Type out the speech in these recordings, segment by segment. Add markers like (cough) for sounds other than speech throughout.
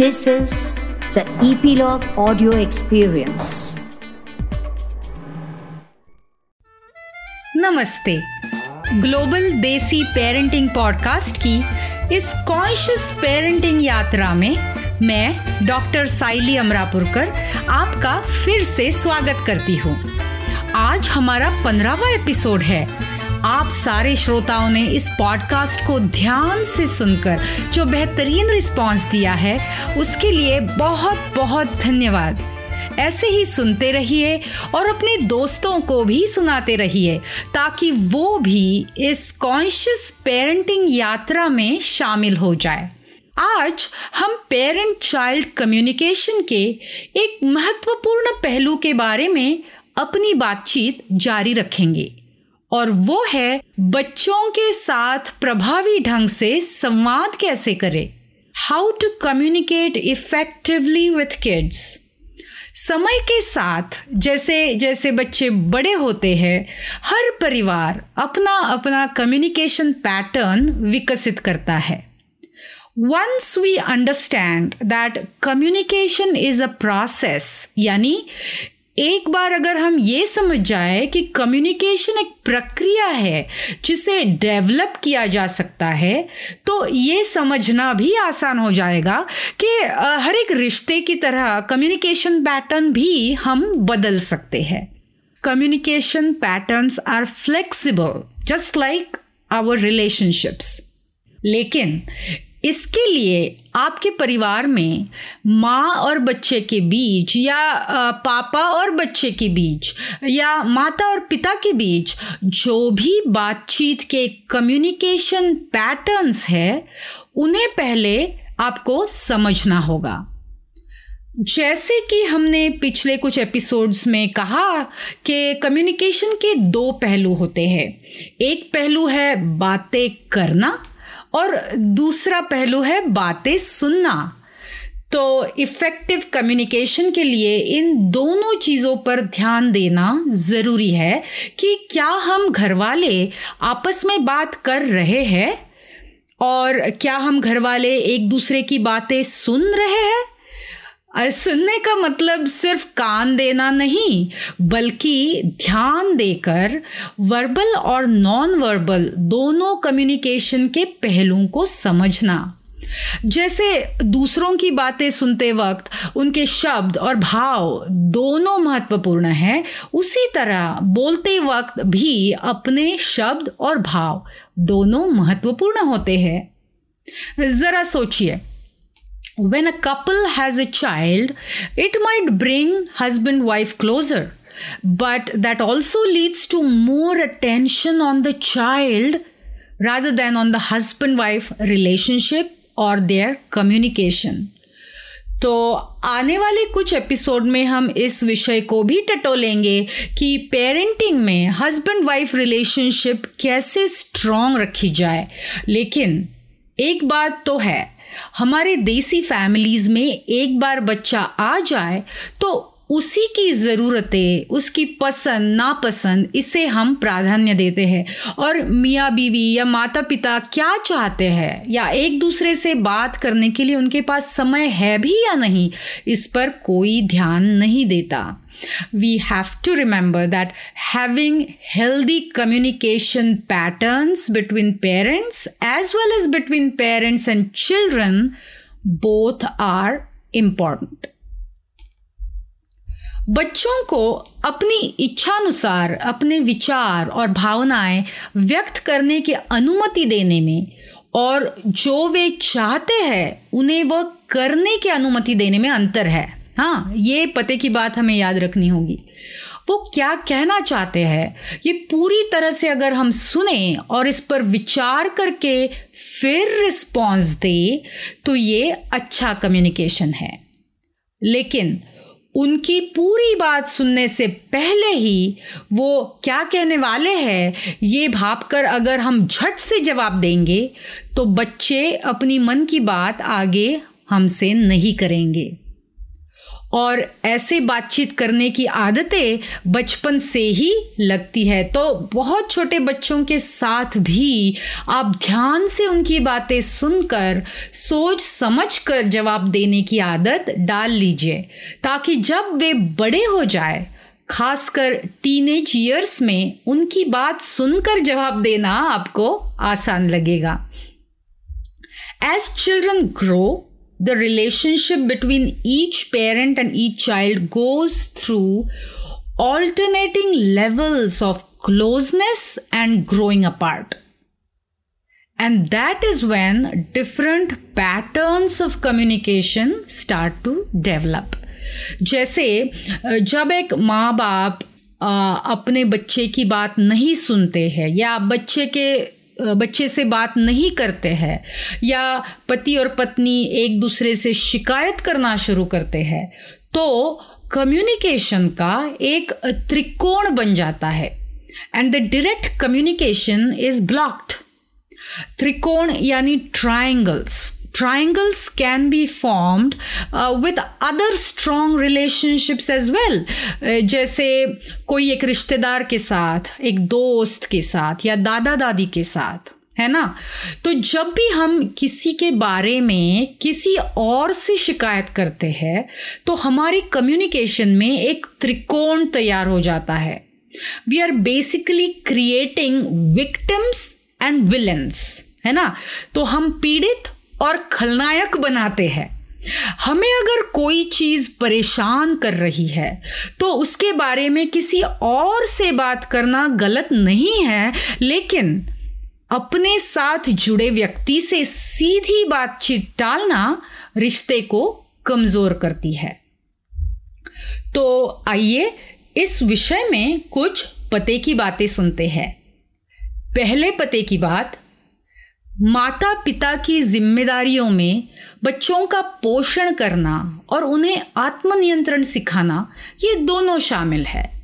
This is the Epilogue Audio Experience. नमस्ते। Global desi parenting podcast की इस कॉन्शियस पेरेंटिंग यात्रा में मैं, डॉक्टर साइली अमरापुरकर, आपका फिर से स्वागत करती हूँ। आज हमारा पंद्रहवा एपिसोड है। आप सारे श्रोताओं ने इस पॉडकास्ट को ध्यान से सुनकर जो बेहतरीन रिस्पांस दिया है, उसके लिए बहुत बहुत धन्यवाद। ऐसे ही सुनते रहिए और अपने दोस्तों को भी सुनाते रहिए, ताकि वो भी इस कॉन्शियस पेरेंटिंग यात्रा में शामिल हो जाए। आज हम पेरेंट चाइल्ड कम्युनिकेशन के एक महत्वपूर्ण पहलू के बारे में अपनी बातचीत जारी रखेंगे। और वो है बच्चों के साथ प्रभावी ढंग से संवाद कैसे करें? How to communicate effectively with kids समय के साथ, जैसे जैसे बच्चे बड़े होते हैं, हर परिवार अपना अपना कम्युनिकेशन पैटर्न विकसित करता है। Once we understand that communication is a process यानी एक बार अगर हम ये समझ जाए कि कम्युनिकेशन एक प्रक्रिया है जिसे डेवलप किया जा सकता है तो ये समझना भी आसान हो जाएगा कि हर एक रिश्ते की तरह कम्युनिकेशन पैटर्न भी हम बदल सकते हैं। Communication patterns are flexible just like our relationships लेकिन इसके लिए आपके परिवार में माँ और बच्चे के बीच या पापा और बच्चे के बीच या माता और पिता के बीच जो भी बातचीत के कम्युनिकेशन पैटर्न्स है, उन्हें पहले आपको समझना होगा। जैसे कि हमने पिछले कुछ एपिसोड्स में कहा कि कम्युनिकेशन के दो पहलू होते हैं। एक पहलू है बातें करना और दूसरा पहलू है बातें सुनना। तो इफ़ेक्टिव कम्युनिकेशन के लिए इन दोनों चीज़ों पर ध्यान देना ज़रूरी है कि क्या हम घर वाले आपस में बात कर रहे हैं और क्या हम घर वाले एक दूसरे की बातें सुन रहे हैं? सुनने का मतलब सिर्फ़ कान देना नहीं, बल्कि ध्यान देकर वर्बल और नॉन वर्बल दोनों कम्युनिकेशन के पहलुओं को समझना। जैसे दूसरों की बातें सुनते वक्त उनके शब्द और भाव दोनों महत्वपूर्ण हैं, उसी तरह बोलते वक्त भी अपने शब्द और भाव दोनों महत्वपूर्ण होते हैं। ज़रा सोचिए when a couple has a child, it might bring husband wife closer, but that also leads to more attention on the child rather than on the husband wife relationship or their communication. तो आने वाले कुछ episode में हम इस विषय को भी टटोलेंगे कि पेरेंटिंग में हस्बैंड वाइफ रिलेशनशिप कैसे स्ट्रॉन्ग रखी जाए लेकिन एक बात तो है हमारे देसी फैमिलीज़ में एक बार बच्चा आ जाए तो उसी की ज़रूरतें, उसकी पसंद, नापसंद, इसे हम प्राधान्य देते हैं। और मियाँ बीवी या माता पिता क्या चाहते हैं? या एक दूसरे से बात करने के लिए उनके पास समय है भी या नहीं? इस पर कोई ध्यान नहीं देता। We have to remember that having healthy communication patterns between parents as well as between parents and children both are important बच्चों को अपनी इच्छानुसार अपने विचार और भावनाएँ व्यक्त करने की अनुमति देने में और जो वे चाहते हैं उन्हें वह करने की अनुमति देने में अंतर है हाँ ये पते की बात हमें याद रखनी होगी। वो क्या कहना चाहते हैं? ये पूरी तरह से अगर हम सुने और इस पर विचार करके फिर रिस्पॉन्स दे तो ये अच्छा कम्युनिकेशन है। लेकिन उनकी पूरी बात सुनने से पहले ही वो क्या कहने वाले हैं, ये भापकर अगर हम झट से जवाब देंगे तो बच्चे अपनी मन की बात आगे हमसे नहीं करेंगे। और ऐसे बातचीत करने की आदतें बचपन से ही लगती है। तो बहुत छोटे बच्चों के साथ भी आप ध्यान से उनकी बातें सुनकर, सोच समझ कर जवाब देने की आदत डाल लीजिए, ताकि जब वे बड़े हो जाए, खासकर टीनेज ईयर्स में उनकी बात सुनकर जवाब देना आपको आसान लगेगा। As children grow the relationship between each parent and each child goes through alternating levels of closeness and growing apart. And that is when different patterns of communication start to develop. जैसे जब एक माँ बाप अपने बच्चे की बात नहीं सुनते हैं या बच्चे के बच्चे से बात नहीं करते हैं या पति और पत्नी एक दूसरे से शिकायत करना शुरू करते हैं तो कम्युनिकेशन का एक त्रिकोण बन जाता है। And the direct communication is blocked त्रिकोण यानी triangles triangles can be formed uh, with other strong relationships as well. Uh, जैसे कोई एक रिश्तेदार के साथ एक दोस्त के साथ या दादा दादी के साथ है ना? तो जब भी हम किसी के बारे में किसी और से शिकायत करते हैं तो हमारी कम्युनिकेशन में एक त्रिकोण तैयार हो जाता है। We are basically creating victims and villains है ना? तो हम पीड़ित और खलनायक बनाते हैं। हमें अगर कोई चीज़ परेशान कर रही है तो उसके बारे में किसी और से बात करना गलत नहीं है, लेकिन अपने साथ जुड़े व्यक्ति से सीधी बातचीत टालना रिश्ते को कमज़ोर करती है। तो आइए इस विषय में कुछ पते की बातें सुनते हैं। पहले पते की बात माता पिता की जिम्मेदारियों में बच्चों का पोषण करना और उन्हें आत्मनियंत्रण सिखाना, ये दोनों शामिल है।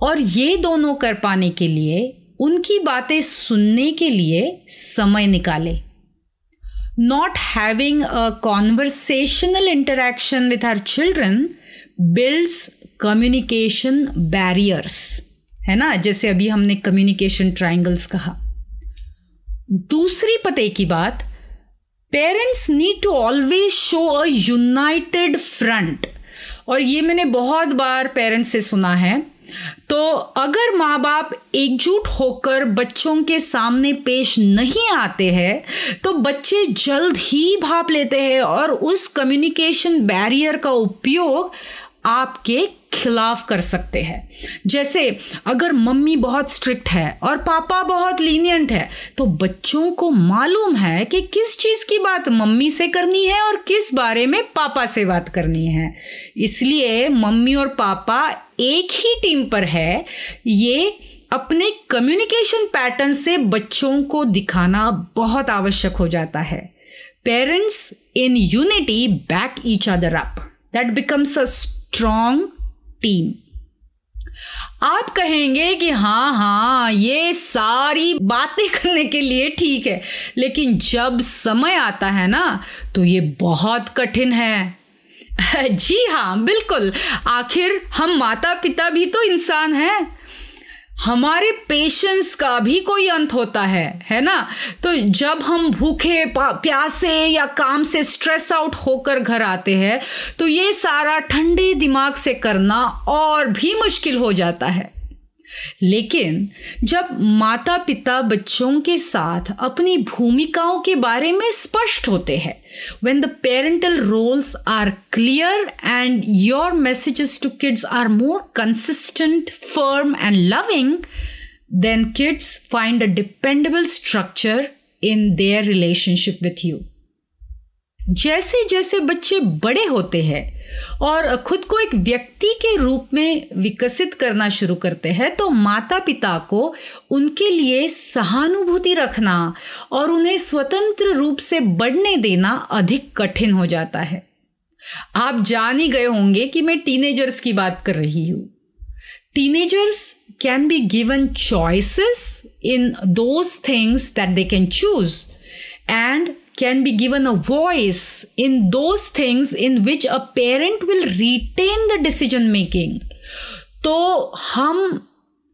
और ये दोनों कर पाने के लिए, उनकी बातें सुनने के लिए समय निकाले। Not having a conversational interaction with our children builds communication barriers है ना? जैसे अभी हमने कम्युनिकेशन ट्राइंगल्स कहा। दूसरी पते की बात parents need to always show a united front और ये मैंने बहुत बार पेरेंट्स से सुना है। तो अगर माँ बाप एकजुट होकर बच्चों के सामने पेश नहीं आते हैं तो बच्चे जल्द ही भाप लेते हैं और उस कम्युनिकेशन बैरियर का उपयोग आपके खिलाफ कर सकते हैं। जैसे, अगर मम्मी बहुत स्ट्रिक्ट है और पापा बहुत लीनियंट है तो बच्चों को मालूम है कि किस चीज़ की बात मम्मी से करनी है और किस बारे में पापा से बात करनी है। इसलिए मम्मी और पापा एक ही टीम पर है। ये अपने कम्युनिकेशन पैटर्न से बच्चों को दिखाना बहुत आवश्यक हो जाता है। Parents in unity back each other up that becomes a strong team आप कहेंगे कि हाँ हाँ ये सारी बातें करने के लिए ठीक है, लेकिन जब समय आता है ना तो ये बहुत कठिन है। (laughs) जी हाँ बिल्कुल। आखिर हम माता पिता भी तो इंसान हैं। हमारे पेशेंस का भी कोई अंत होता है है ना? तो जब हम भूखे प्यासे या काम से स्ट्रेस आउट होकर घर आते हैं तो ये सारा ठंडे दिमाग से करना और भी मुश्किल हो जाता है। लेकिन जब माता पिता बच्चों के साथ अपनी भूमिकाओं के बारे में स्पष्ट होते हैं when the parental roles are clear and your messages to kids are more consistent firm and loving then kids find a dependable structure in their relationship with you जैसे जैसे बच्चे बड़े होते हैं और खुद को एक व्यक्ति के रूप में विकसित करना शुरू करते हैं तो माता पिता को उनके लिए सहानुभूति रखना और उन्हें स्वतंत्र रूप से बढ़ने देना अधिक कठिन हो जाता है। आप जान ही गए होंगे कि मैं टीनेजर्स की बात कर रही हूँ। Teenagers can be given choices in those things that they can choose and can be given a voice in those things in which a parent will retain the decision making. तो हम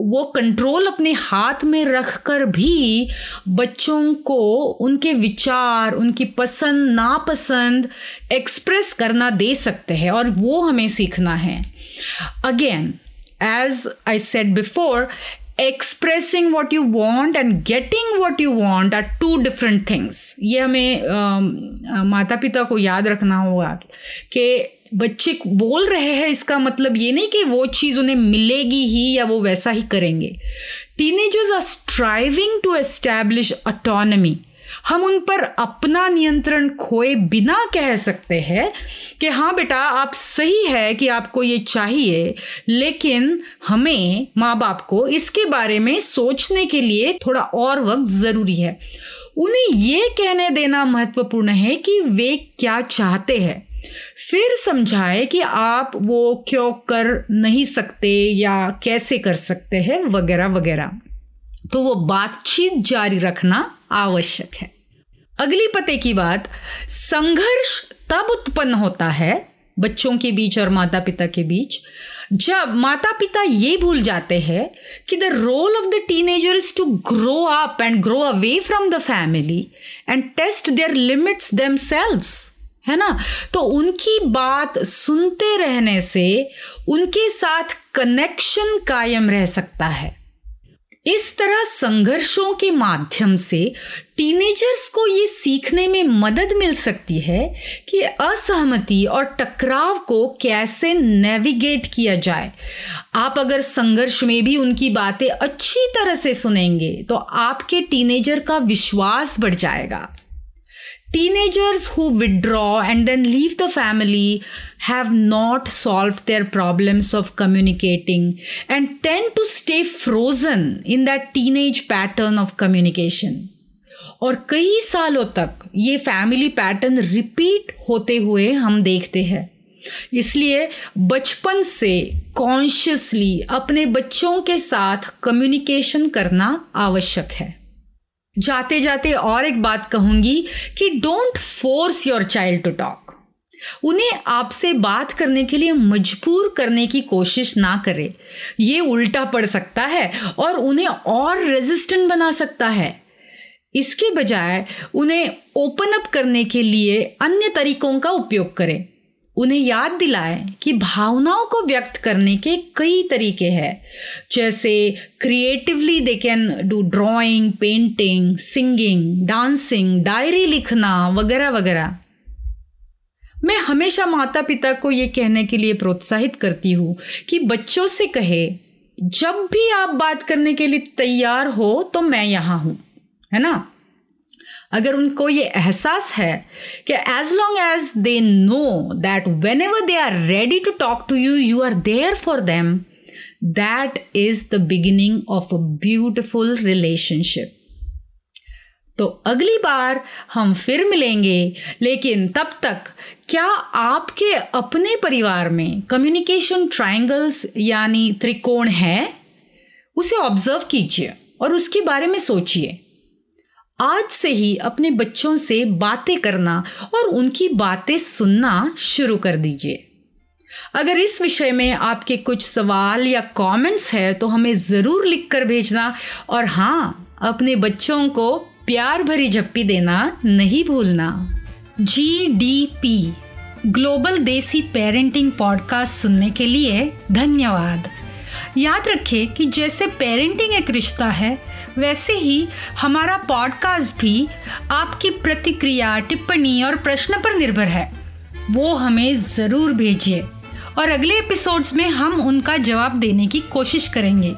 वो control अपने हाथ में रख कर भी बच्चों को उनके विचार, उनकी पसंद, नापसंद एक्सप्रेस करना दे सकते हैं और वो हमें सीखना है। Again as I said before expressing what you want and getting what you want are two different things ये हमें माता पिता को याद रखना होगा कि बच्चे बोल रहे हैं इसका मतलब ये नहीं कि वो चीज़ उन्हें मिलेगी ही या वो वैसा ही करेंगे। Teenagers are striving to establish autonomy हम उन पर अपना नियंत्रण खोए बिना कह सकते हैं कि हाँ बेटा, आप सही है कि आपको ये चाहिए, लेकिन हमें माँ बाप को इसके बारे में सोचने के लिए थोड़ा और वक्त ज़रूरी है। उन्हें ये कहने देना महत्वपूर्ण है कि वे क्या चाहते हैं। फिर समझाए कि आप वो क्यों कर नहीं सकते या कैसे कर सकते हैं, वगैरह वगैरह। तो वो बातचीत जारी रखना आवश्यक है। अगली पते की बात, संघर्ष तब उत्पन्न होता है, बच्चों के बीच और माता पिता के बीच, जब माता पिता ये भूल जाते हैं कि the role of the teenager is to grow up and grow away from the family and test their limits them है ना? तो उनकी बात सुनते रहने से उनके साथ कनेक्शन कायम रह सकता है। इस तरह संघर्षों के माध्यम से टीनेजर्स को ये सीखने में मदद मिल सकती है कि असहमति और टकराव को कैसे नेविगेट किया जाए। आप अगर संघर्ष में भी उनकी बातें अच्छी तरह से सुनेंगे तो आपके टीनेजर का विश्वास बढ़ जाएगा। Teenagers who withdraw and then leave the family have not solved their problems of communicating and tend to stay frozen in that teenage pattern of communication. और कई सालों तक ये फैमिली पैटर्न रिपीट होते हुए हम देखते हैं इसलिए बचपन से कॉन्शियसली अपने बच्चों के साथ कम्युनिकेशन करना आवश्यक है जाते जाते और एक बात कहूँगी कि don't force your child to talk उन्हें आपसे बात करने के लिए मजबूर करने की कोशिश ना करें। ये उल्टा पड़ सकता है और उन्हें और रेजिस्टेंट बना सकता है। इसके बजाय उन्हें ओपन अप करने के लिए अन्य तरीकों का उपयोग करें। उन्हें याद दिलाएँ कि भावनाओं को व्यक्त करने के कई तरीके हैं। जैसे creatively they can do drawing painting singing dancing diary लिखना, वगैरह वगैरह। मैं हमेशा माता पिता को ये कहने के लिए प्रोत्साहित करती हूँ कि बच्चों से कहे, जब भी आप बात करने के लिए तैयार हो तो मैं यहाँ हूँ। है ना? अगर उनको ये एहसास है कि as long as they know that whenever they are ready to talk to you you are there for them that is the beginning of a beautiful relationship तो अगली बार हम फिर मिलेंगे, लेकिन तब तक क्या आपके अपने परिवार में कम्युनिकेशन ट्रायंगल्स यानी त्रिकोण है? उसे ऑब्ज़र्व कीजिए और उसके बारे में सोचिए। आज से ही अपने बच्चों से बातें करना और उनकी बातें सुनना शुरू कर दीजिए। अगर इस विषय में आपके कुछ सवाल या कमेंट्स है तो हमें ज़रूर लिख कर भेजना। और हाँ अपने बच्चों को प्यार भरी झप्पी देना नहीं भूलना। G D P global desi parenting podcast सुनने के लिए धन्यवाद। याद रखें कि जैसे पेरेंटिंग एक रिश्ता है वैसे ही हमारा पॉडकास्ट भी आपकी प्रतिक्रिया, टिप्पणी और प्रश्न पर निर्भर है। वो हमें ज़रूर भेजिए और अगले एपिसोड्स में हम उनका जवाब देने की कोशिश करेंगे।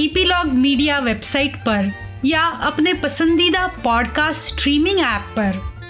ईपीलॉग मीडिया वेबसाइट पर या अपने पसंदीदा पॉडकास्ट स्ट्रीमिंग ऐप पर।